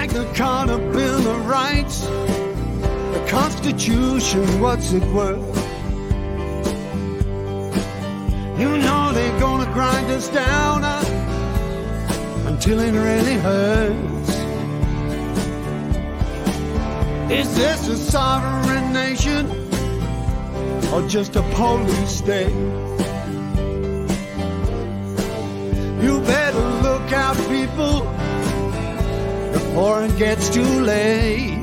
Magna Carta, Bill of Rights, the Constitution, what's it worth? You know they're gonna grind us down uh, until it really hurts. Is this a sovereign nation or just a police state? You better look out, people, before it gets too late.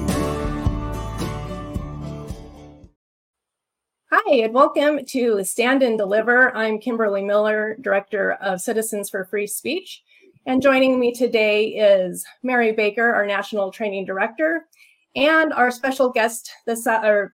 Hi, and welcome to Stand and Deliver. I'm Kimberly Miller, Director of Citizens for Free Speech. And joining me today is Mary Baker, our National Training Director, and our special guest this uh,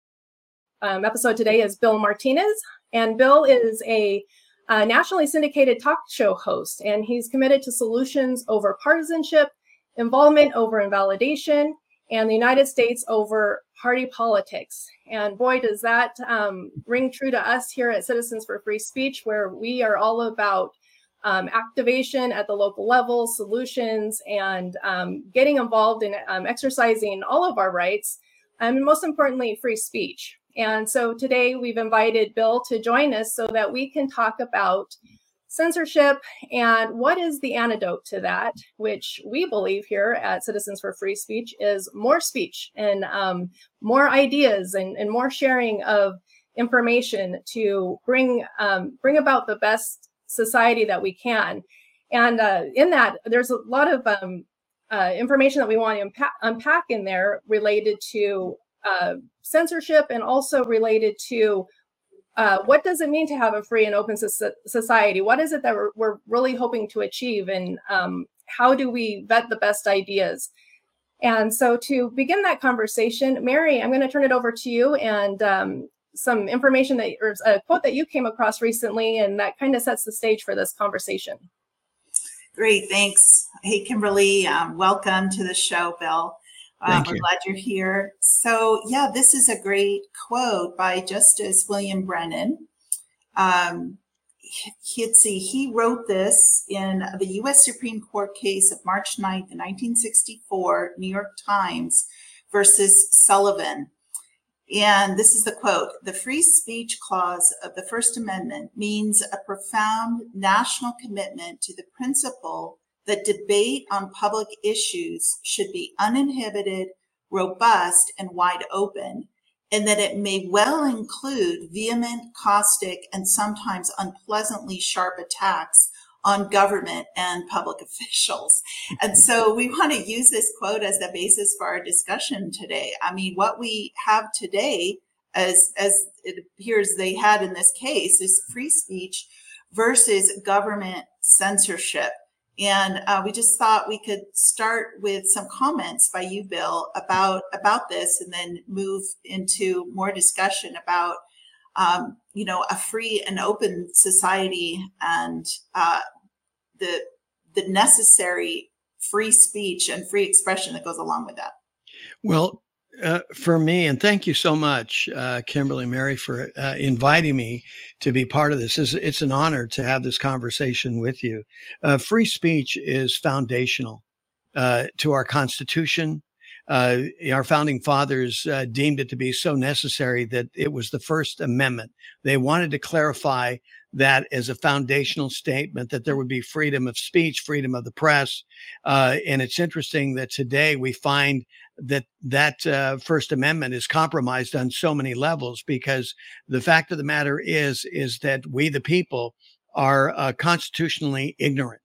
um, episode today is Bill Martinez. And Bill is a, a nationally syndicated talk show host, and he's committed to solutions over partisanship, involvement over invalidation, and the United States over party politics. And boy, does that um, ring true to us here at Citizens for Free Speech, where we are all about um, activation at the local level, solutions, and um, getting involved in um, exercising all of our rights, and most importantly, free speech. And so today we've invited Bill to join us so that we can talk about censorship and what is the antidote to that, which we believe here at Citizens for Free Speech is more speech and um, more ideas and, and, more sharing of information to bring um, bring about the best society that we can. And uh, in that, there's a lot of um, uh, information that we want to unpack, in there related to uh, censorship and also related to uh, what does it mean to have a free and open so- society? What is it that we're, we're really hoping to achieve? And um, how do we vet the best ideas? And so, to begin that conversation, Mary, I'm going to turn it over to you and um, some information that, or a quote that you came across recently, and that kind of sets the stage for this conversation. Great, thanks. Hey, Kimberly, um, welcome to the show, Bill. Um, we're glad you're here. So, yeah, this is a great quote by Justice William Brennan. Um, he, see, he wrote this in the U.S. Supreme Court case of March 9th, 1964, New York Times versus Sullivan. And this is the quote The free speech clause of the First Amendment means a profound national commitment to the principle that debate on public issues should be uninhibited, robust, and wide open, and that it may well include vehement, caustic, and sometimes unpleasantly sharp attacks on government and public officials. And so we want to use this quote as the basis for our discussion today. I mean, what we have today, as, as it appears they had in this case, is free speech versus government censorship. And uh, we just thought we could start with some comments by you, Bill, about about this, and then move into more discussion about, um, you know, a free and open society and uh, the the necessary free speech and free expression that goes along with that. Well, uh, for me, and thank you so much, uh, Kimberly Mary, for uh, inviting me to be part of this. It's, it's, an honor to have this conversation with you. Uh, free speech is foundational uh, to our Constitution. Uh, our founding fathers deemed it to be so necessary that it was the First Amendment. They wanted to clarify that as a foundational statement that there would be freedom of speech, freedom of the press. and it's interesting that today we find that that uh, First Amendment is compromised on so many levels because the fact of the matter is is that we the people are uh, constitutionally ignorant.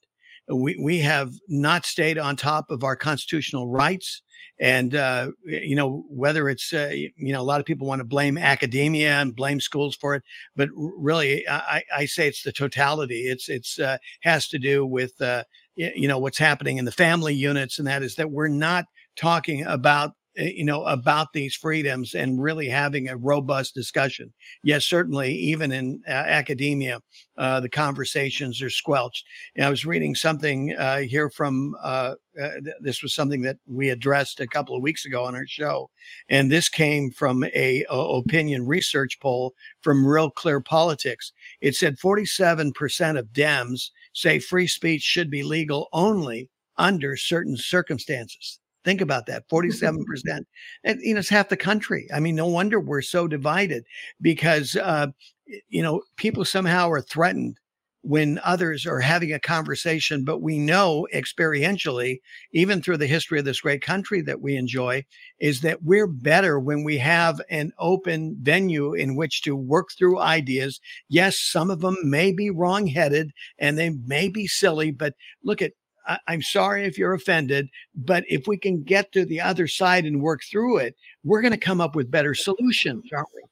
We we have not stayed on top of our constitutional rights, and uh, you know whether it's uh, you know a lot of people want to blame academia and blame schools for it, but really I, I say it's the totality. It's it's uh, has to do with uh, you know what's happening in the family units, and that is that we're not talking about you know about these freedoms and really having a robust discussion. Yes certainly even in uh, academia uh, the conversations are squelched. And i was reading something uh, here from uh, uh, th- this was something that we addressed a couple of weeks ago on our show and this came from a, a opinion research poll from real clear politics. It said 47% of dems say free speech should be legal only under certain circumstances Think about that 47%. and, you know, it's half the country. I mean, no wonder we're so divided because, uh, you know, people somehow are threatened when others are having a conversation, but we know experientially, even through the history of this great country that we enjoy, is that we're better when we have an open venue in which to work through ideas. Yes, some of them may be wrong-headed and they may be silly, but look at I, am sorry if you're offended, but if we can get to the other side and work through it, we're going to come up with better solutions, aren't we?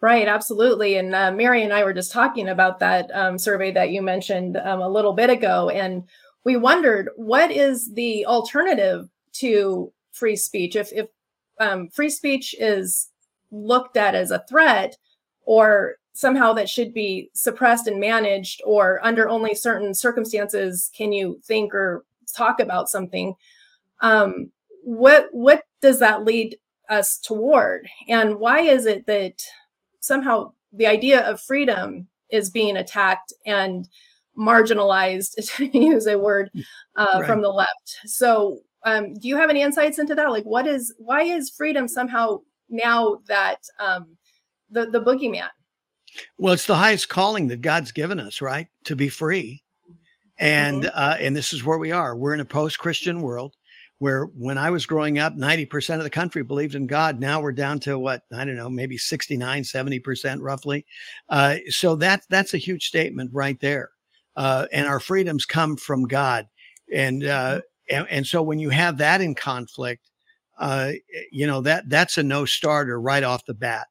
Right, absolutely. And uh, Mary and I were just talking about that um, survey that you mentioned um, a little bit ago. And we wondered what is the alternative to free speech? If, if um, free speech is looked at as a threat or somehow that should be suppressed and managed, or under only certain circumstances can you think or talk about something. Um, what what does that lead us toward, and why is it that somehow the idea of freedom is being attacked and marginalized, to use a word uh, right. from the left. So, um, do you have any insights into that? Like, what is why is freedom somehow now that um, the the boogeyman? Well, it's the highest calling that God's given us, right? To be free, and mm-hmm. uh, and this is where we are. We're in a post-Christian world where when I was growing up, 90% of the country believed in God. Now we're down to what, I don't know, maybe 69, 70% roughly. Uh, so that, that's a huge statement right there. Uh, and our freedoms come from God. And, uh, and, and, so when you have that in conflict, uh, you know, that, that's a no starter right off the bat.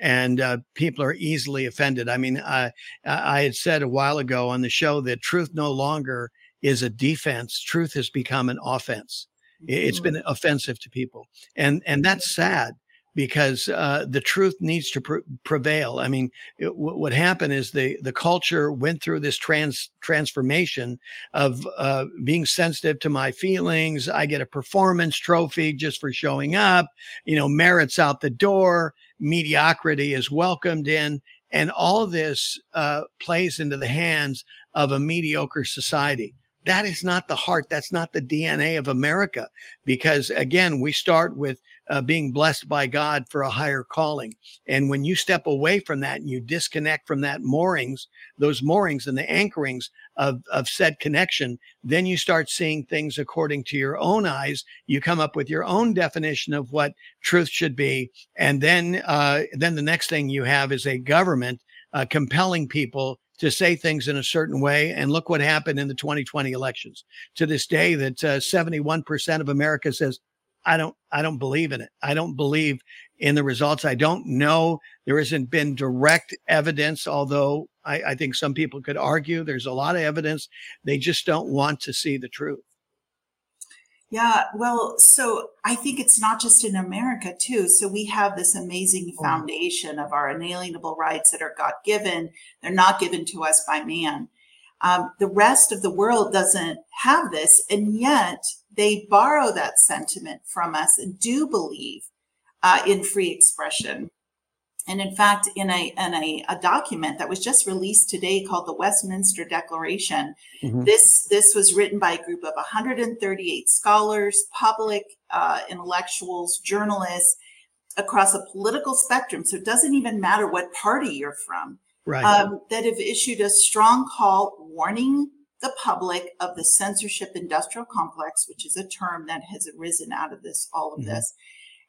And uh, people are easily offended. I mean, I, I had said a while ago on the show that truth no longer is a defense. Truth has become an offense it's been offensive to people, and and that's sad because uh, the truth needs to pre- prevail. I mean, it, w- what happened is the the culture went through this trans transformation of uh, being sensitive to my feelings. I get a performance trophy just for showing up. You know, merits out the door. Mediocrity is welcomed in, and all this uh, plays into the hands of a mediocre society that is not the heart. That's not the DNA of America. Because again, we start with uh, being blessed by God for a higher calling. And when you step away from that and you disconnect from that moorings, those moorings and the anchorings of, of said connection, then you start seeing things according to your own eyes. You come up with your own definition of what truth should be. And then, uh, then the next thing you have is a government uh, compelling people to say things in a certain way. And look what happened in the 2020 elections. To this day, that uh, 71% of America says, I don't, I don't believe in it. I don't believe in the results. I don't know. There hasn't been direct evidence, although I, I think some people could argue there's a lot of evidence. They just don't want to see the truth. Yeah, well, so I think it's not just in America too. So we have this amazing oh. foundation of our inalienable rights that are God given. They're not given to us by man. Um, the rest of the world doesn't have this, and yet they borrow that sentiment from us and do believe uh, in free expression. And in fact, in a in a, a, document that was just released today called the Westminster Declaration, mm-hmm. this this was written by a group of 138 scholars, public uh, intellectuals, journalists across a political spectrum. So it doesn't even matter what party you're from. Right. Um, that have issued a strong call warning the public of the censorship industrial complex, which is a term that has arisen out of this all of mm-hmm. this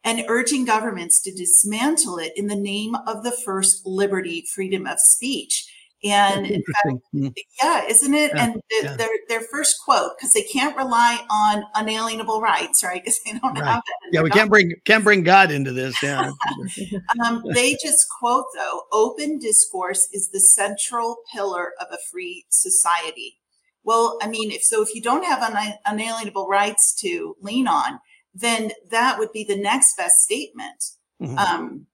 and urging governments to dismantle it in the name of the first liberty, freedom of speech. And fact, hmm. yeah, isn't it? Yeah, and the, yeah. their their first quote because they can't rely on unalienable rights, right? Because they don't right. have that. Yeah, we can't bring can't bring God into this. Yeah. um, they just quote though: "Open discourse is the central pillar of a free society." Well, I mean, if so, if you don't have un- unalienable rights to lean on, then that would be the next best statement. Mm-hmm. Um,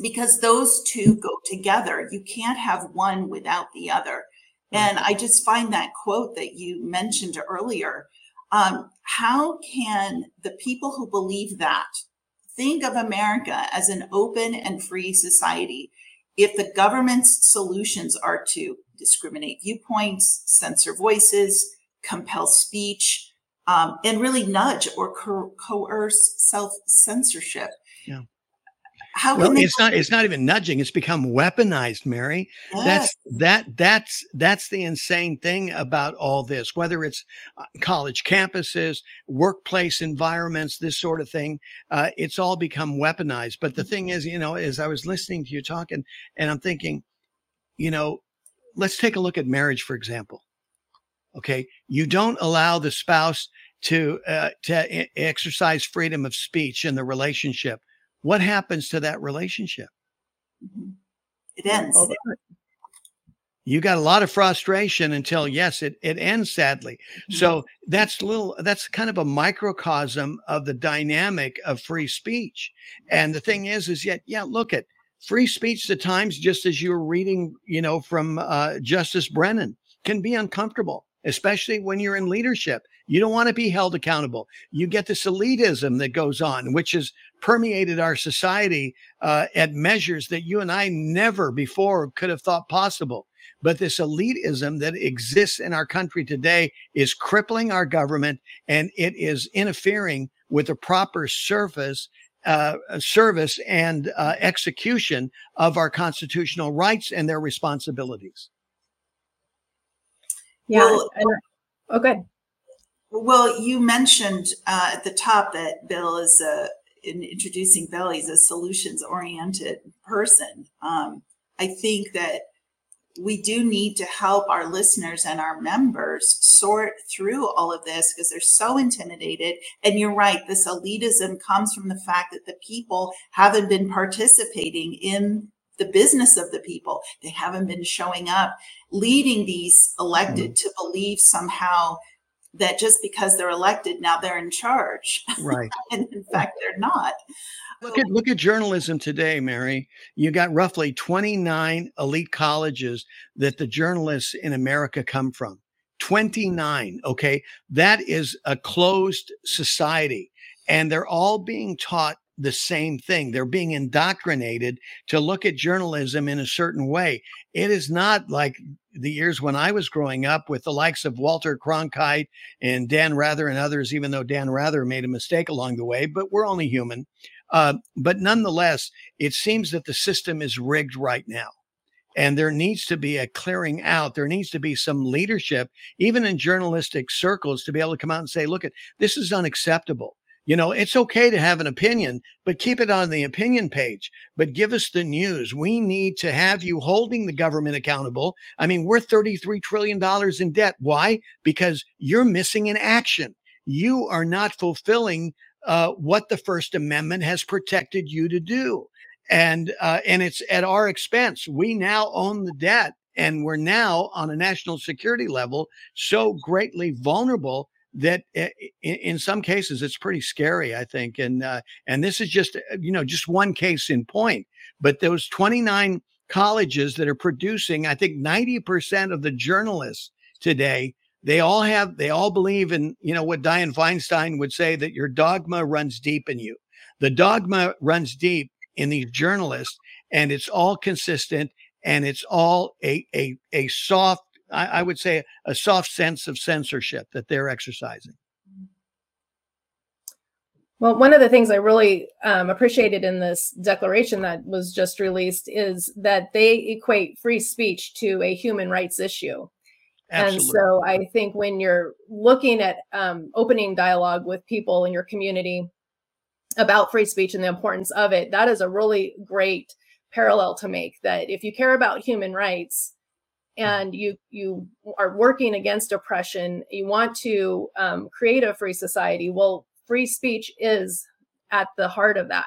because those two go together. You can't have one without the other. And I just find that quote that you mentioned earlier. Um, how can the people who believe that think of America as an open and free society if the government's solutions are to discriminate viewpoints, censor voices, compel speech, um, and really nudge or co- coerce self censorship. Yeah. How well, it's not it's not even nudging it's become weaponized mary. Yes. that's that that's that's the insane thing about all this whether it's uh, college campuses workplace environments this sort of thing uh, it's all become weaponized. But the thing is you know as i was listening to you talking and i'm thinking you know let's take a look at marriage for example okay? You don't allow the spouse to uh, to exercise freedom of speech in the relationship what happens to that relationship? Mhm. it ends. Well, you got a lot of frustration until yes it it ends sadly. So that's little that's kind of a microcosm of the dynamic of free speech. And the thing is is yet yeah look at free speech at times just as you were reading you know from uh, justice brennan can be uncomfortable especially when you're in leadership. You don't want to be held accountable. You get this elitism that goes on which has permeated our society uh, at measures that you and i never before could have thought possible but this elitism that exists in our country today is crippling our government and it is interfering with the proper service uh, service and uh, execution of our constitutional rights and their responsibilities yeah. Well- and, oh, good. Well, you mentioned uh, at the top that Bill is a, in introducing Bill, he's a solutions oriented person. Um, I think that we do need to help our listeners and our members sort through all of this because they're so intimidated. And you're right, this elitism comes from the fact that the people haven't been participating in the business of the people. They haven't been showing up, leading these elected to believe somehow that just because they're elected now they're in charge right and in fact they're not Look at look at journalism today, Mary. You got roughly 29 elite colleges that the journalists in America come from. 29, okay? That is a closed society and they're all being taught the same thing. They're being indoctrinated to look at journalism in a certain way. It is not like the years when I was growing up with the likes of Walter Cronkite and Dan Rather and others, even though Dan Rather made a mistake along the way, but we're only human. Uh, but nonetheless, it seems that the system is rigged right now. And there needs to be a clearing out. There needs to be some leadership, even in journalistic circles, to be able to come out and say, look, at this is unacceptable. You know, it's okay to have an opinion, but keep it on the opinion page. But give us the news. We need to have you holding the government accountable. I mean, we're $33 trillion in debt. Why? Because you're missing in action. You are not fulfilling uh, what the First Amendment has protected you to do, and uh, and it's at our expense. We now own the debt, and we're now on a national security level so greatly vulnerable that uh, in, some cases it's pretty scary. I think, and uh, and this is just uh, you know just one case in point, but those twenty nine colleges that are producing, I think ninety percent of the journalists today they all have they all believe in you know what diane Feinstein would say that your dogma runs deep in you. The dogma runs deep in these journalists, and it's all consistent, and it's all a a a soft I, I would say a soft sense of censorship that they're exercising. Well, one of the things I really um, appreciated in this declaration that was just released is that they equate free speech to a human rights issue. Absolutely. And so I think when you're looking at um, opening dialogue with people in your community about free speech and the importance of it, that is a really great parallel to make. That if you care about human rights and you you are working against oppression, you want to um, create a free society. Well, free speech is at the heart of that,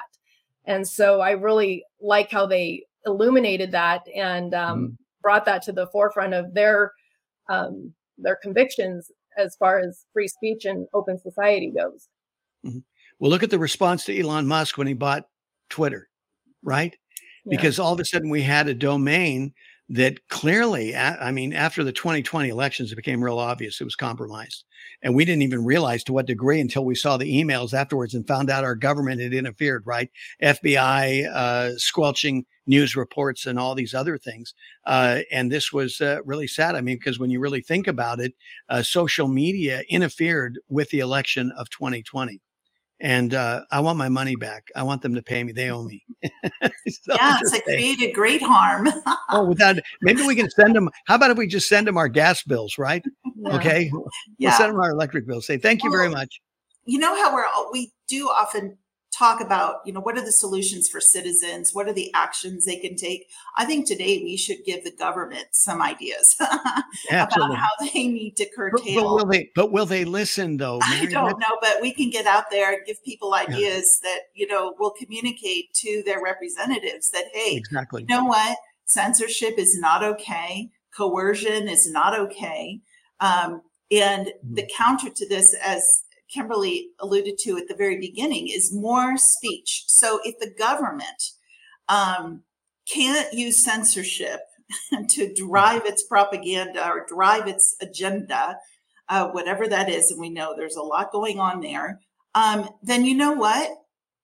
and so I really like how they illuminated that and um, Mhm. brought that to the forefront of their um, their convictions as far as free speech and open society goes. Well, look at the response to Elon Musk when he bought Twitter, right? Yeah. Because all of a sudden we had a domain that clearly, I mean, after the 2020 elections, it became real obvious it was compromised. And we didn't even realize to what degree until we saw the emails afterwards and found out our government had interfered, right? FBI uh, squelching news reports and all these other things. Uh, and this was uh, really sad. I mean, because when you really think about it, uh, social media interfered with the election of 2020 and uh, I want my money back. I want them to pay me. They owe me. so yeah, it's like created great harm. oh, without maybe we can send them. How about if we just send them our gas bills, right? Yeah. Okay, yeah. we'll send them our electric bills. Say thank you well, very much. You know how we're we do often talk about you know what are the solutions for citizens? What are the actions they can take? I think today we should give the government some ideas about how they need to curtail but, but, will they but will they listen though i don't know but we can get out there and give people ideas yeah. that you know will communicate to their representatives that hey exactly. you know what? Censorship is not okay. Coercion is not okay. Um, and mm-hmm. the counter to this as Kimberly alluded to at the very beginning is more speech. So if the government um, can't use censorship to drive its propaganda or drive its agenda, uh, whatever that is, and we know there's a lot going on there, um, then you know what?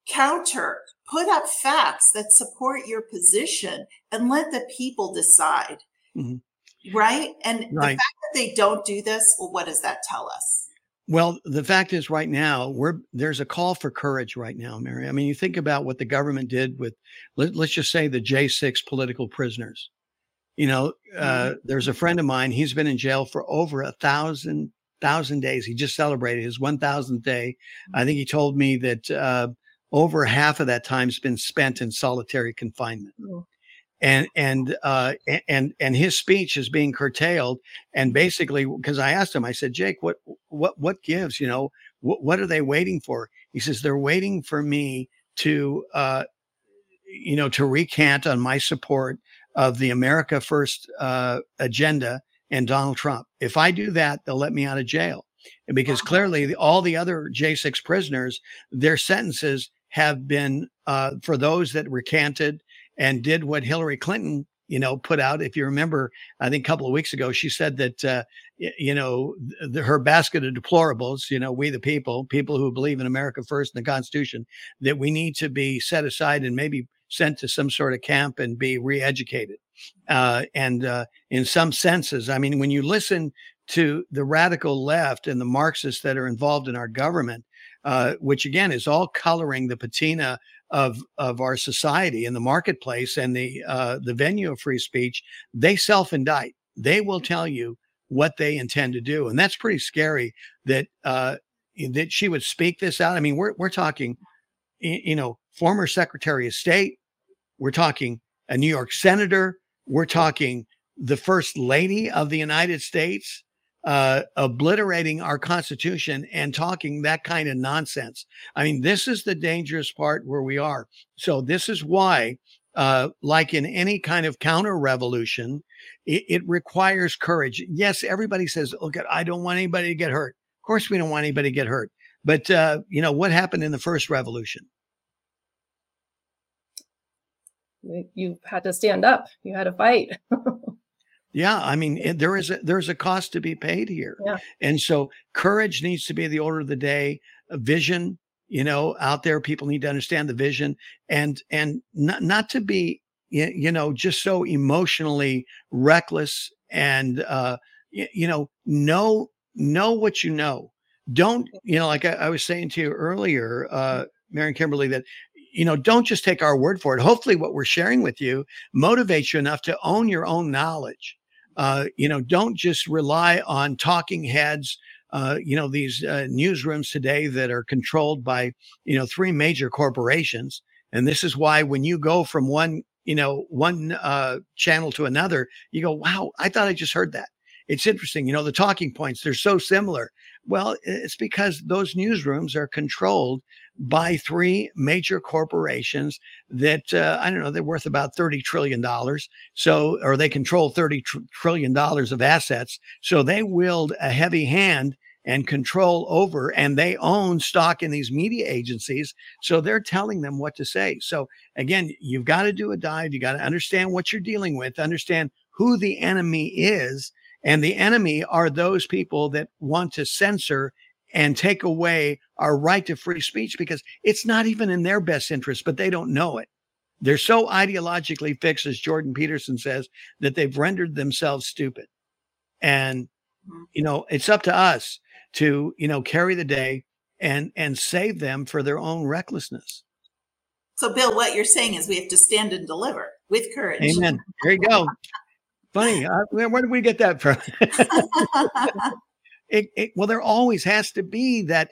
Counter, put up facts that support your position and let the people decide. Mm-hmm. Right. And right. the fact that they don't do this, well, what does that tell us? Well, the fact is, right now, we're there's a call for courage right now, Mary. I mean, you think about what the government did with, let, us just say, the J6 political prisoners. You know, uh, mm-hmm. there's a friend of mine. He's been in jail for over a thousand thousand days. He just celebrated his 1,000th day. I think he told me that uh, over half of that time's been spent in solitary confinement. Oh and and uh, and and his speech is being curtailed. And basically, because I asked him, I said, Jake, what what what gives? You know, what what are they waiting for? He says they're waiting for me to, uh, you know, to recant on my support of the America First uh, agenda and Donald Trump. If I do that, they'll let me out of jail. Because clearly, all the other J6 prisoners, their sentences have been uh, for those that recanted and did what Hillary Clinton, you know, put out. If you remember, I think a couple of weeks ago, she said that, uh, you know, the, her basket of deplorables, you know, we the people, people who believe in America first and the Constitution, that we need to be set aside and maybe sent to some sort of camp and be re-educated. Uh, and uh, in some senses, I mean, when you listen to the radical left and the Marxists that are involved in our government, uh, which again is all coloring the patina of of our society in the marketplace and the uh, the venue of free speech, they self indict. They will tell you what they intend to do, and that's pretty scary. That uh, that she would speak this out. I mean, we're we're talking, you know, former Secretary of State. We're talking a New York senator. We're talking the First Lady of the United States uh, obliterating our Constitution and talking that kind of nonsense. I mean, this is the dangerous part where we are. So, this is why, uh, like in any kind of counter revolution, it, it, requires courage. Yes, everybody says, Look, I don't want anybody to get hurt. Of course, we don't want anybody to get hurt. But, uh, you know, what happened in the first revolution? You had to stand up, you had to fight. Yeah, I mean, it, there is a, there's a cost to be paid here, yeah. and so courage needs to be the order of the day. A vision, you know, out there, people need to understand the vision, and and not not to be, you know, just so emotionally reckless, and uh, you, you know, know know what you know. Don't you know, like I, I was saying to you earlier, uh, Mary Kimberly, that you know, don't just take our word for it. Hopefully, what we're sharing with you motivates you enough to own your own knowledge uh, you know, don't just rely on talking heads. Uh, you know, these uh, newsrooms today that are controlled by, you know, three major corporations. And this is why when you go from one, you know, one uh, channel to another, you go, wow, I thought I just heard that. It's interesting. You know, the talking points, they're so similar. Well, it's because those newsrooms are controlled by three major corporations that uh, I don't know they're worth about thirty trillion dollars. So, or they control thirty tr- trillion dollars of assets. So they wield a heavy hand and control over, and they own stock in these media agencies. So they're telling them what to say. So again, you've got to do a dive. You got to understand what you're dealing with. Understand who the enemy is. And the enemy are those people that want to censor and take away our right to free speech because it's not even in their best interest, but they don't know it. They're so ideologically fixed, as Jordan Peterson says, that they've rendered themselves stupid. And, mm-hmm. you know, it's up to us to, you know, carry the day and and save them for their own recklessness. So, Bill, what you're saying is we have to stand and deliver with courage. Amen. There you go. Funny. Uh, where, where did we get that from? it, it, well, there always has to be that.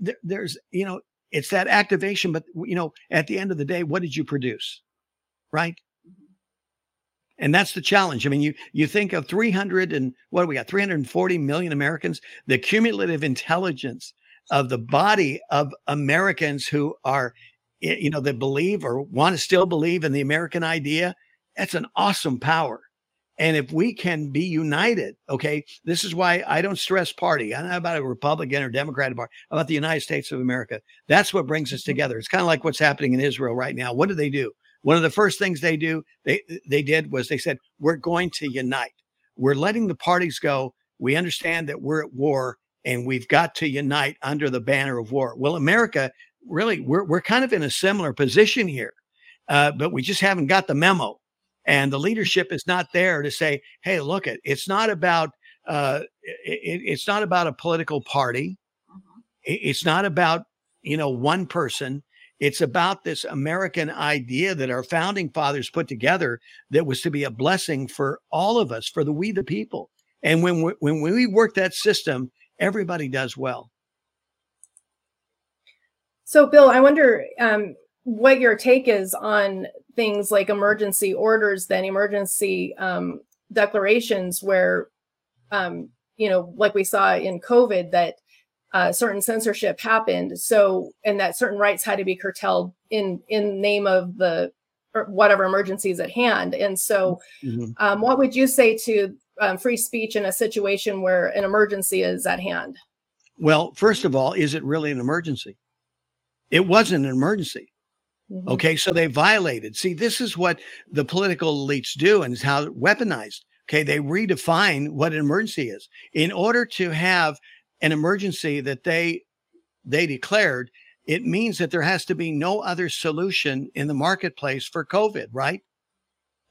There, there's, you know, it's that activation but you know at the end of the day what did you produce right and that's the challenge i mean you you think of 300 and what do we got 340 million americans the cumulative intelligence of the body of americans who are you know that believe or want to still believe in the american idea that's an awesome power and if we can be united, okay, this is why I don't stress party. I'm not about a Republican or Democratic party, about the United States of America. That's what brings us mm-hmm. together. It's kind of like what's happening in Israel right now. What do they do? One of the first things they do, they they did was they said, We're going to unite. We're letting the parties go. We understand that we're at war and we've got to unite under the banner of war. Well, America, really, we're we're kind of in a similar position here. Uh, but we just haven't got the memo and the leadership is not there to say hey look it it's not about uh, it, it's not about a political party. Mm-hmm. it's not about you know one person. It's about this american idea that our founding fathers put together that was to be a blessing for all of us for the we the people. And when we, when we work that system everybody does well. So bill i wonder um, what your take is on things like emergency orders than emergency um, declarations where um, you know like we saw in covid that uh, certain censorship happened. So and that certain rights had to be curtailed in in name of the whatever emergencies at hand. And so mm-hmm. um, what would you say to um, free speech in a situation where an emergency is at hand? Well first of all is it really an emergency? It wasn't an emergency Mm-hmm. Okay, so they violated. See, this is what the political elites do and how weaponized. Okay, they redefine what an emergency is. In order to have an emergency that they they declared, it means that there has to be no other solution in the marketplace for COVID, right?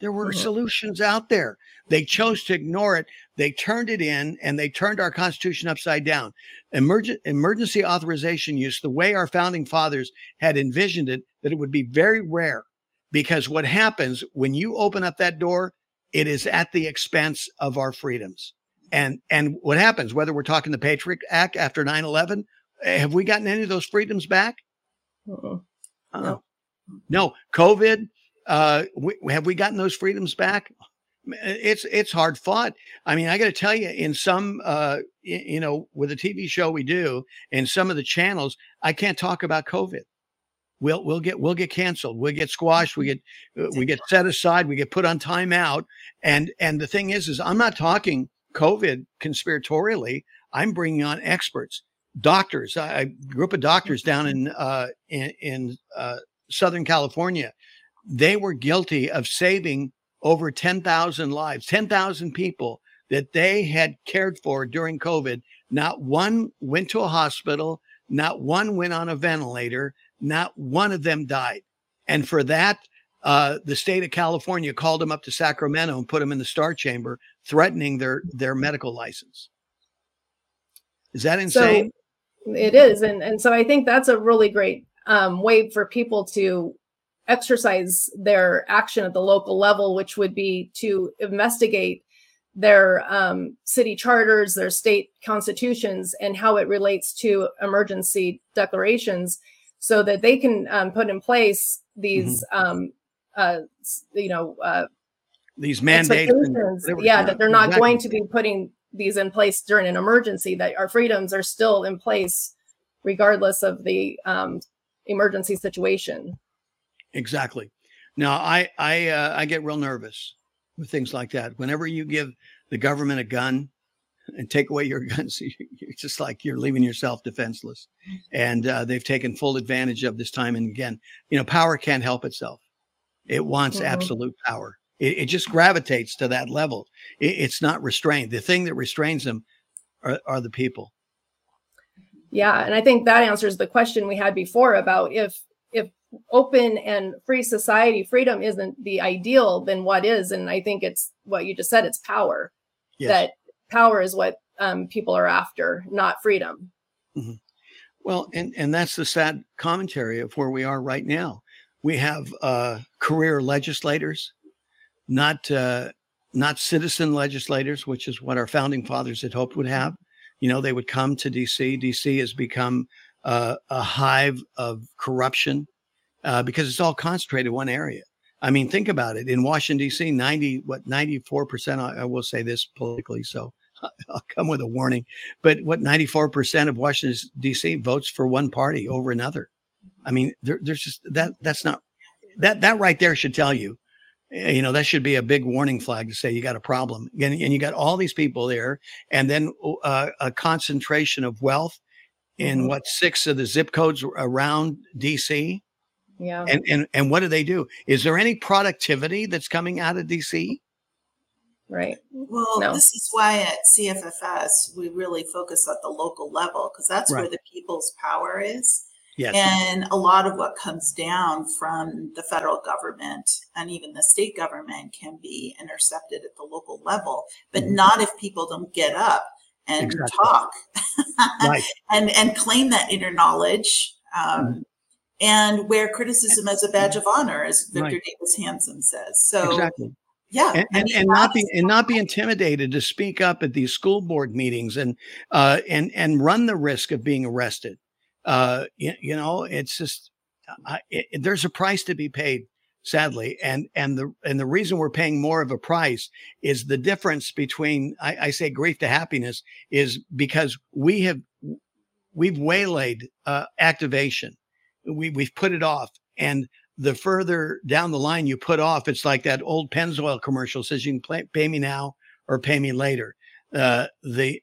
There were mm-hmm. solutions out there. They chose to ignore it. They turned it in and they turned our Constitution upside down. Emerg- emergency authorization use, the way our founding fathers had envisioned it, that it would be very rare because what happens when you open up that door, it is at the expense of our freedoms. And and what happens, whether we're talking the Patriot Act after 9 11, eh, have we gotten any of those freedoms back? Uh-uh. Uh-uh. No. no. COVID, uh, we, have we gotten those freedoms back? It's it's hard fought. I mean, I got to tell you, in some, uh, you know, with a TV show we do, in some of the channels, I can't talk about COVID. We'll we'll get we'll get canceled. We'll get squashed. We get uh, we get set aside. We get put on timeout. And and the thing is, is I'm not talking COVID conspiratorially. I'm bringing on experts, doctors. I, a group of doctors down in uh, in, in uh, Southern California they were guilty of saving over 10,000 lives, 10,000 people that they had cared for during COVID. Not one went to a hospital, not one went on a ventilator, not one of them died. And for that, uh, the state of California called them up to Sacramento and put them in the star chamber, threatening their their medical license. Is that insane? So it is, and and so I think that's a really great um, way for people to exercise their action at the local level, which would be to investigate their um, city charters, their state constitutions, and how it relates to emergency declarations, so that they can um, put in place these, mm-hmm. um, uh, you know, uh, these mandates. yeah, that they're not exactly. going to be putting these in place during an emergency. That our freedoms are still in place, regardless of the um, emergency situation. Exactly. Now, I I uh, I get real nervous with things like that. Whenever you give the government a gun and take away your guns, it's just like you're leaving yourself defenseless. And uh, they've taken full advantage of this time and again. You know, power can't help itself. It wants mm-hmm. absolute power. It, it just gravitates to that level. It, it's not restrained. The thing that restrains them are, are the people. Yeah, and I think that answers the question we had before about if if open and free society freedom isn't the ideal, then what is? And I think it's what you just said. It's power. Yes. That power is what um, people are after, not freedom. Mm-hmm. Well, and and that's the sad commentary of where we are right now. We have uh, career legislators, not uh, not citizen legislators, which is what our founding fathers had hoped would have. You know, they would come to DC. DC has become uh, a hive of corruption uh, because it's all concentrated in one area. I mean, think about it. In Washington D.C., ninety what ninety four percent. I will say this politically, so I'll come with a warning. But what ninety four percent of Washington D.C. votes for one party over another. I mean, there, there's just that. That's not that. That right there should tell you. Eh, you know, that should be a big warning flag to say you got a problem. And, and you got all these people there, and then uh, a concentration of wealth in mm-hmm. what six of the zip codes around DC yeah. And and and what do they do? Is there any productivity that's coming out of DC? Right. Well, no. this is why at CFFS we really focus at the local level because that's right. where the people's power is. Yes. And a lot of what comes down from the federal government and even the state government can be intercepted at the local level, but mm-hmm. not if people don't get up and exactly. talk right. and and claim that inner knowledge um, mm-hmm and wear criticism as a badge of honor, as Victor right. Davis Hanson says. So exactly. Yeah, and, and, and not be and not be intimidated to speak up at these school board meetings and uh, and and run the risk of being arrested. Uh, you, you know, it's just I, it, there's a price to be paid, sadly, and and the and the reason we're paying more of a price is the difference between I, I say grief to happiness is because we have we've waylaid uh, activation we we've put it off. And the further down the line you put off it's like that old pennzoil commercial says you can pay, pay me now or pay me later. Uh, the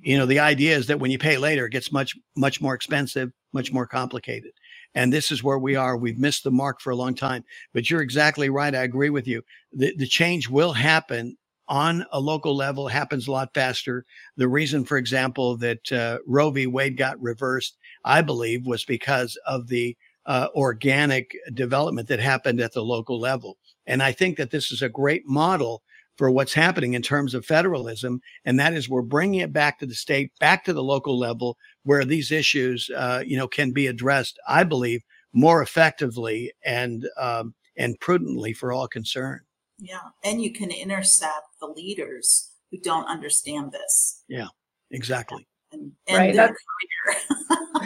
you know the idea is that when you pay later it gets much much more expensive much more complicated. And this is where we are. We've missed the mark for a long time. But you're exactly right. I agree with you. The, the change will happen on a local level happens a lot faster. The reason, for example, that uh, Roe v. Wade got reversed, I believe, was because of the uh, organic development that happened at the local level. And I think that this is a great model for what's happening in terms of federalism. And that is we're bringing it back to the state, back to the local level where these issues, uh, you know, can be addressed, I believe, more effectively and, um, and prudently for all concerned. Yeah. And you can intercept the leaders who don't understand this. Yeah, exactly. And, and right. That's,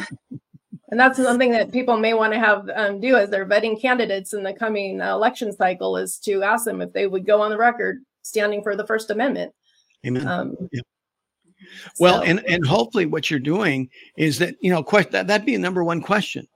and that's something that people may want to have um, do as they're vetting candidates in the coming uh, election cycle is to ask them if they would go on the record standing for the First Amendment. Amen. Um, yeah. Well, so, and and hopefully what you're doing is that you know question that that'd be a number one question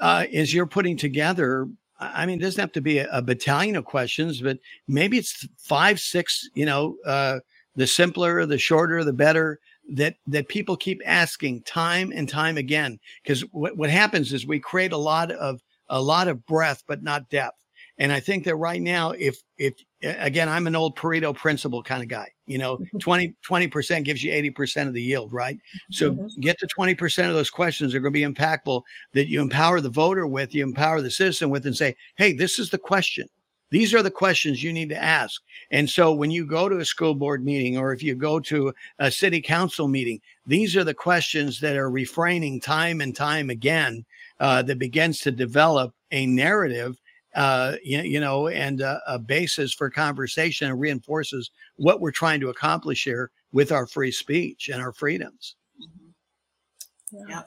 uh, is you're putting together I mean, it doesn't have to be a, a, battalion of questions, but maybe it's five, six, you know, uh, the simpler, the shorter, the better that, that people keep asking time and time again. Cause what, what happens is we create a lot of, a lot of breadth, but not depth. And I think that right now, if, if again, I'm an old Pareto principle kind of guy. You know, 20, 20% gives you 80% of the yield, right? So mm-hmm. get to 20% of those questions are going to be impactful that you empower the voter with, you empower the citizen with, and say, hey, this is the question. These are the questions you need to ask. And so when you go to a school board meeting or if you go to a city council meeting, these are the questions that are refraining time and time again uh, that begins to develop a narrative uh, you, you know, and uh, a basis for conversation and reinforces what we're trying to accomplish here with our free speech and our freedoms. Mm-hmm. Yeah.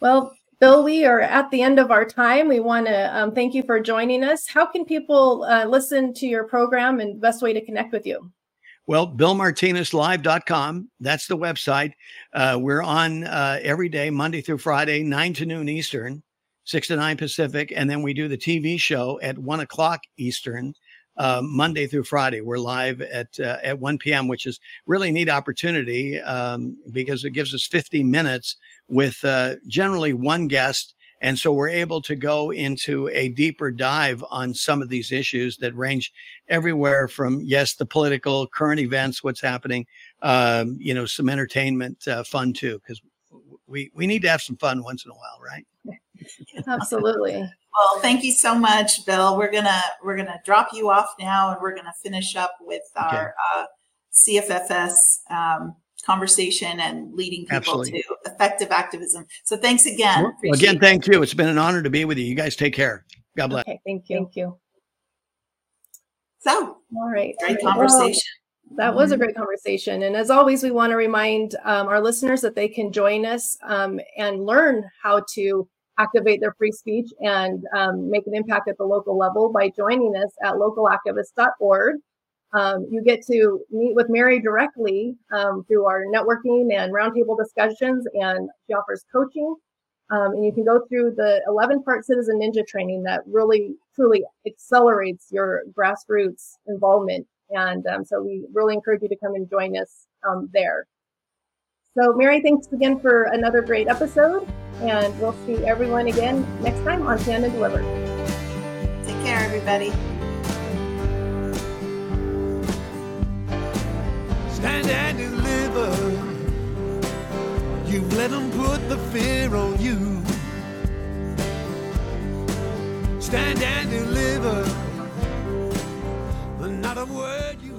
Well, Bill, we are at the end of our time. We want to um, thank you for joining us. How can people uh, listen to your program and best way to connect with you? Well, BillMartinezLive.com. That's the website. Uh, we're on uh, every day, Monday through Friday, 9 to noon Eastern six to nine Pacific, and then we do the TV show at one o'clock Eastern, uh, Monday through Friday. We're live at uh, at one p.m., which is really neat opportunity um, because it gives us 50 minutes with uh, generally one guest And so we're able to go into a deeper dive on some of these issues that range everywhere from, yes, the political current events, what's happening, um, you know, some entertainment uh, fun too, because we, we need to have some fun once in a while, right? Absolutely. Well, thank you so much, Bill. We're gonna we're gonna drop you off now, and we're gonna finish up with our uh, CFFS um, conversation and leading people Absolutely. to effective activism. So thanks again. Well, again, thank you. It's been an honor to be with you. You guys take care. God bless. Okay, thank you. Thank you. So, all right. Great conversation. Well, that was a mm-hmm. great conversation. And as always, we want to remind um, our listeners that they can join us um, and learn how to activate their free speech and um, make an impact at the local level by joining us at localactivist.org. Um, you get to meet with Mary directly um, through our networking and roundtable discussions, and she offers coaching. Um, and you can go through the 11 part citizen ninja training that really truly accelerates your grassroots involvement. And um, so we really encourage you to come and join us um, there. So, Mary, thanks again for another great episode. And we'll see everyone again next time on Stand and Deliver. Take care, everybody. Stand and deliver. You've let them put the fear on you. Stand and deliver. Not a word you